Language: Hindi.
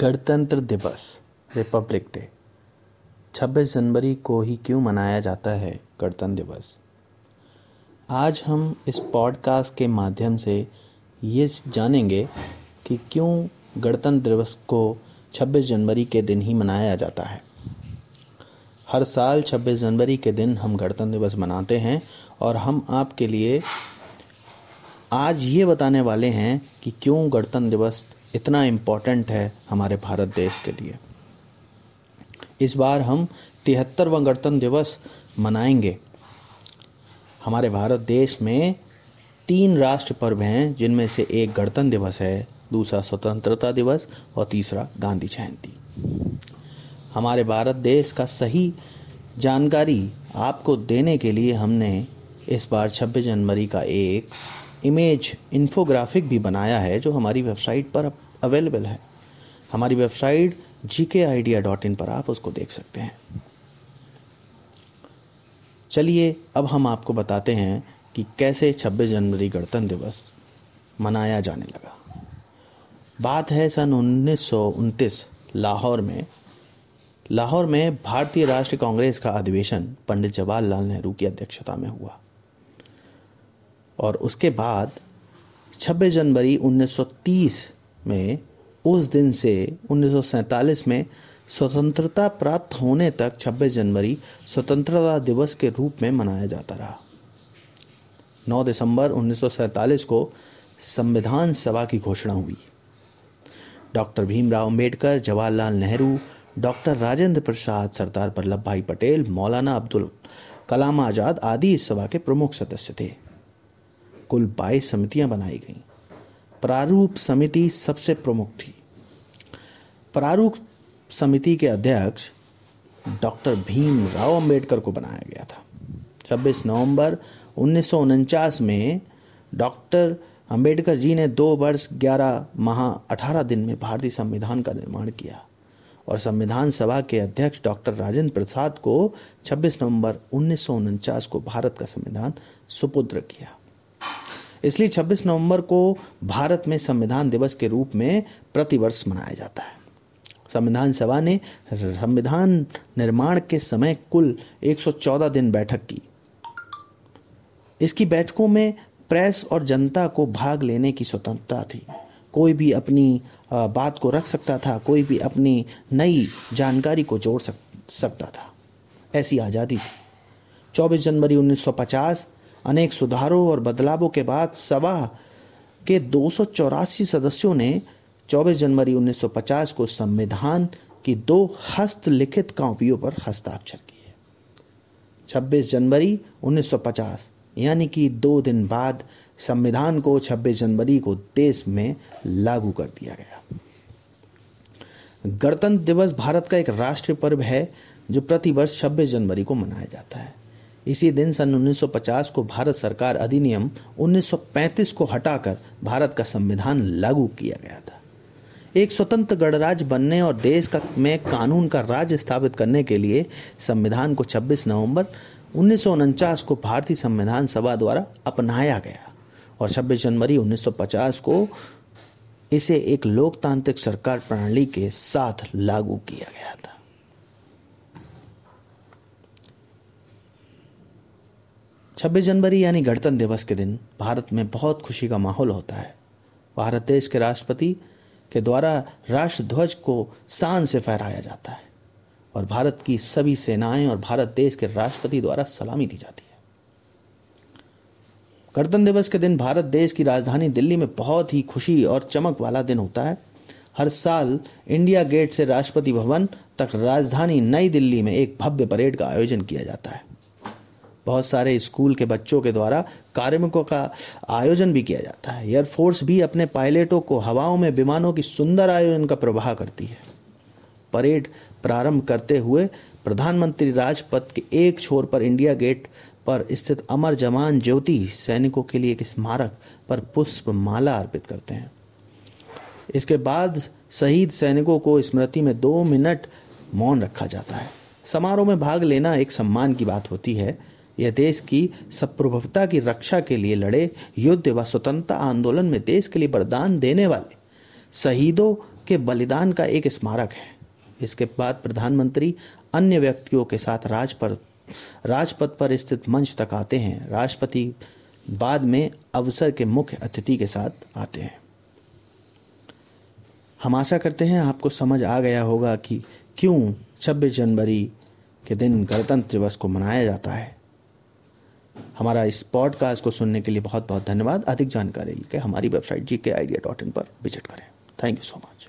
गणतंत्र दिवस रिपब्लिक डे 26 जनवरी को ही क्यों मनाया जाता है गणतंत्र दिवस? आज हम इस पॉडकास्ट के माध्यम से ये जानेंगे कि क्यों गणतंत्र दिवस को 26 जनवरी के दिन ही मनाया जाता है। हर साल 26 जनवरी के दिन हम गणतंत्र दिवस मनाते हैं और हम आपके लिए आज ये बताने वाले हैं कि क्यों गणतंत्र दिवस इतना इम्पोर्टेंट है हमारे भारत देश के लिए। इस बार हम तिहत्तरवा गणतंत्र दिवस मनाएँगे। हमारे भारत देश में तीन राष्ट्र पर्व हैं, जिनमें से एक गणतंत्र दिवस है, दूसरा स्वतंत्रता दिवस और तीसरा गांधी जयंती। हमारे भारत देश का सही जानकारी आपको देने के लिए हमने इस बार 26 जनवरी का एक इमेज इन्फोग्राफिक भी बनाया है, जो हमारी वेबसाइट पर अवेलेबल है। हमारी वेबसाइट जी के आइडिया डॉट इन पर आप उसको देख सकते हैं। चलिए, अब हम आपको बताते हैं कि कैसे 26 जनवरी गणतंत्र दिवस मनाया जाने लगा। बात है सन उन्नीस सौ उनतीस, लाहौर में। लाहौर में भारतीय राष्ट्रीय कांग्रेस का अधिवेशन पंडित जवाहरलाल नेहरू की अध्यक्षता में हुआ। और उसके बाद 26 जनवरी 1930 में, उस दिन से उन्नीस सौ सैंतालीस में स्वतंत्रता प्राप्त होने तक 26 जनवरी स्वतंत्रता दिवस के रूप में मनाया जाता रहा। 9 दिसंबर उन्नीस सौ सैंतालीस को संविधान सभा की घोषणा हुई। डॉक्टर भीमराव अंबेडकर, जवाहरलाल नेहरू, डॉक्टर राजेंद्र प्रसाद, सरदार वल्लभ भाई पटेल, मौलाना अब्दुल कलाम आज़ाद आदि इस सभा के प्रमुख सदस्य थे। कुल बाईस समितियाँ बनाई गईं। प्रारूप समिति सबसे प्रमुख थी। प्रारूप समिति के अध्यक्ष डॉक्टर भीम राव अंबेडकर को बनाया गया था। 26 नवंबर उन्नीस सौ उनचास में डॉक्टर अंबेडकर जी ने दो वर्ष 11 माह 18 दिन में भारतीय संविधान का निर्माण किया और संविधान सभा के अध्यक्ष डॉक्टर राजेंद्र प्रसाद को 26 नवंबर उन्नीस सौ उनचास को भारत का संविधान सुपुत्र किया। इसलिए 26 नवंबर को भारत में संविधान दिवस के रूप में प्रतिवर्ष मनाया जाता है। संविधान सभा ने संविधान निर्माण के समय कुल 114 दिन बैठक की। इसकी बैठकों में प्रेस और जनता को भाग लेने की स्वतंत्रता थी। कोई भी अपनी बात को रख सकता था कोई भी अपनी नई जानकारी को जोड़ सक, सकता था। ऐसी आज़ादी थी। 24 जनवरी 1950 अनेक सुधारों और बदलावों के बाद सभा के दो सौ चौरासी सदस्यों ने 24 जनवरी 1950 को संविधान की दो हस्तलिखित कापियों पर हस्ताक्षर किए। 26 जनवरी 1950 यानी कि दो दिन बाद संविधान को 26 जनवरी को देश में लागू कर दिया गया। गणतंत्र दिवस भारत का एक राष्ट्रीय पर्व है, जो प्रतिवर्ष 26 जनवरी को मनाया जाता है। इसी दिन सन 1950 को भारत सरकार अधिनियम 1935 को हटाकर भारत का संविधान लागू किया गया था। एक स्वतंत्र गणराज्य बनने और देश का में कानून का राज स्थापित करने के लिए संविधान को 26 नवंबर उन्नीस सौ उनचास को भारतीय संविधान सभा द्वारा अपनाया गया और 26 जनवरी 1950 को इसे एक लोकतांत्रिक सरकार प्रणाली के साथ लागू किया गया था। 26 जनवरी यानी गणतंत्र दिवस के दिन भारत में बहुत खुशी का माहौल होता है। भारत देश के राष्ट्रपति के द्वारा राष्ट्र ध्वज को शान से फहराया जाता है और भारत की सभी सेनाएँ और भारत देश के राष्ट्रपति द्वारा सलामी दी जाती है। गणतंत्र दिवस के दिन भारत देश की राजधानी दिल्ली में बहुत ही खुशी और चमक वाला दिन होता है। हर साल इंडिया गेट से राष्ट्रपति भवन तक राजधानी नई दिल्ली में एक भव्य परेड का आयोजन किया जाता है। बहुत सारे स्कूल के बच्चों के द्वारा कार्मिकों का आयोजन भी किया जाता है। एयरफोर्स भी अपने पायलटों को हवाओं में विमानों की सुंदर आयोजन का प्रवाह करती है। परेड प्रारंभ करते हुए प्रधानमंत्री राजपथ के एक छोर पर इंडिया गेट पर स्थित अमर जवान ज्योति सैनिकों के लिए एक स्मारक पर पुष्प माला अर्पित करते हैं। इसके बाद शहीद सैनिकों को स्मृति में दो मिनट मौन रखा जाता है। समारोह में भाग लेना एक सम्मान की बात होती है। यह देश की सप्रभुता की रक्षा के लिए लड़े युद्ध व स्वतंत्रता आंदोलन में देश के लिए बलिदान देने वाले शहीदों के बलिदान का एक स्मारक है। इसके बाद प्रधानमंत्री अन्य व्यक्तियों के साथ राज पर, राजपथ पर स्थित मंच तक आते हैं। राष्ट्रपति बाद में अवसर के मुख्य अतिथि के साथ आते हैं। हम आशा करते हैं आपको समझ आ गया होगा कि क्यों 26 जनवरी के दिन गणतंत्र दिवस को मनाया जाता है। हमारा इस पॉडकास्ट को सुनने के लिए बहुत बहुत धन्यवाद। अधिक जानकारी के हमारी वेबसाइट जी के आइडिया डॉट इन पर विज़िट करें। Thank you so much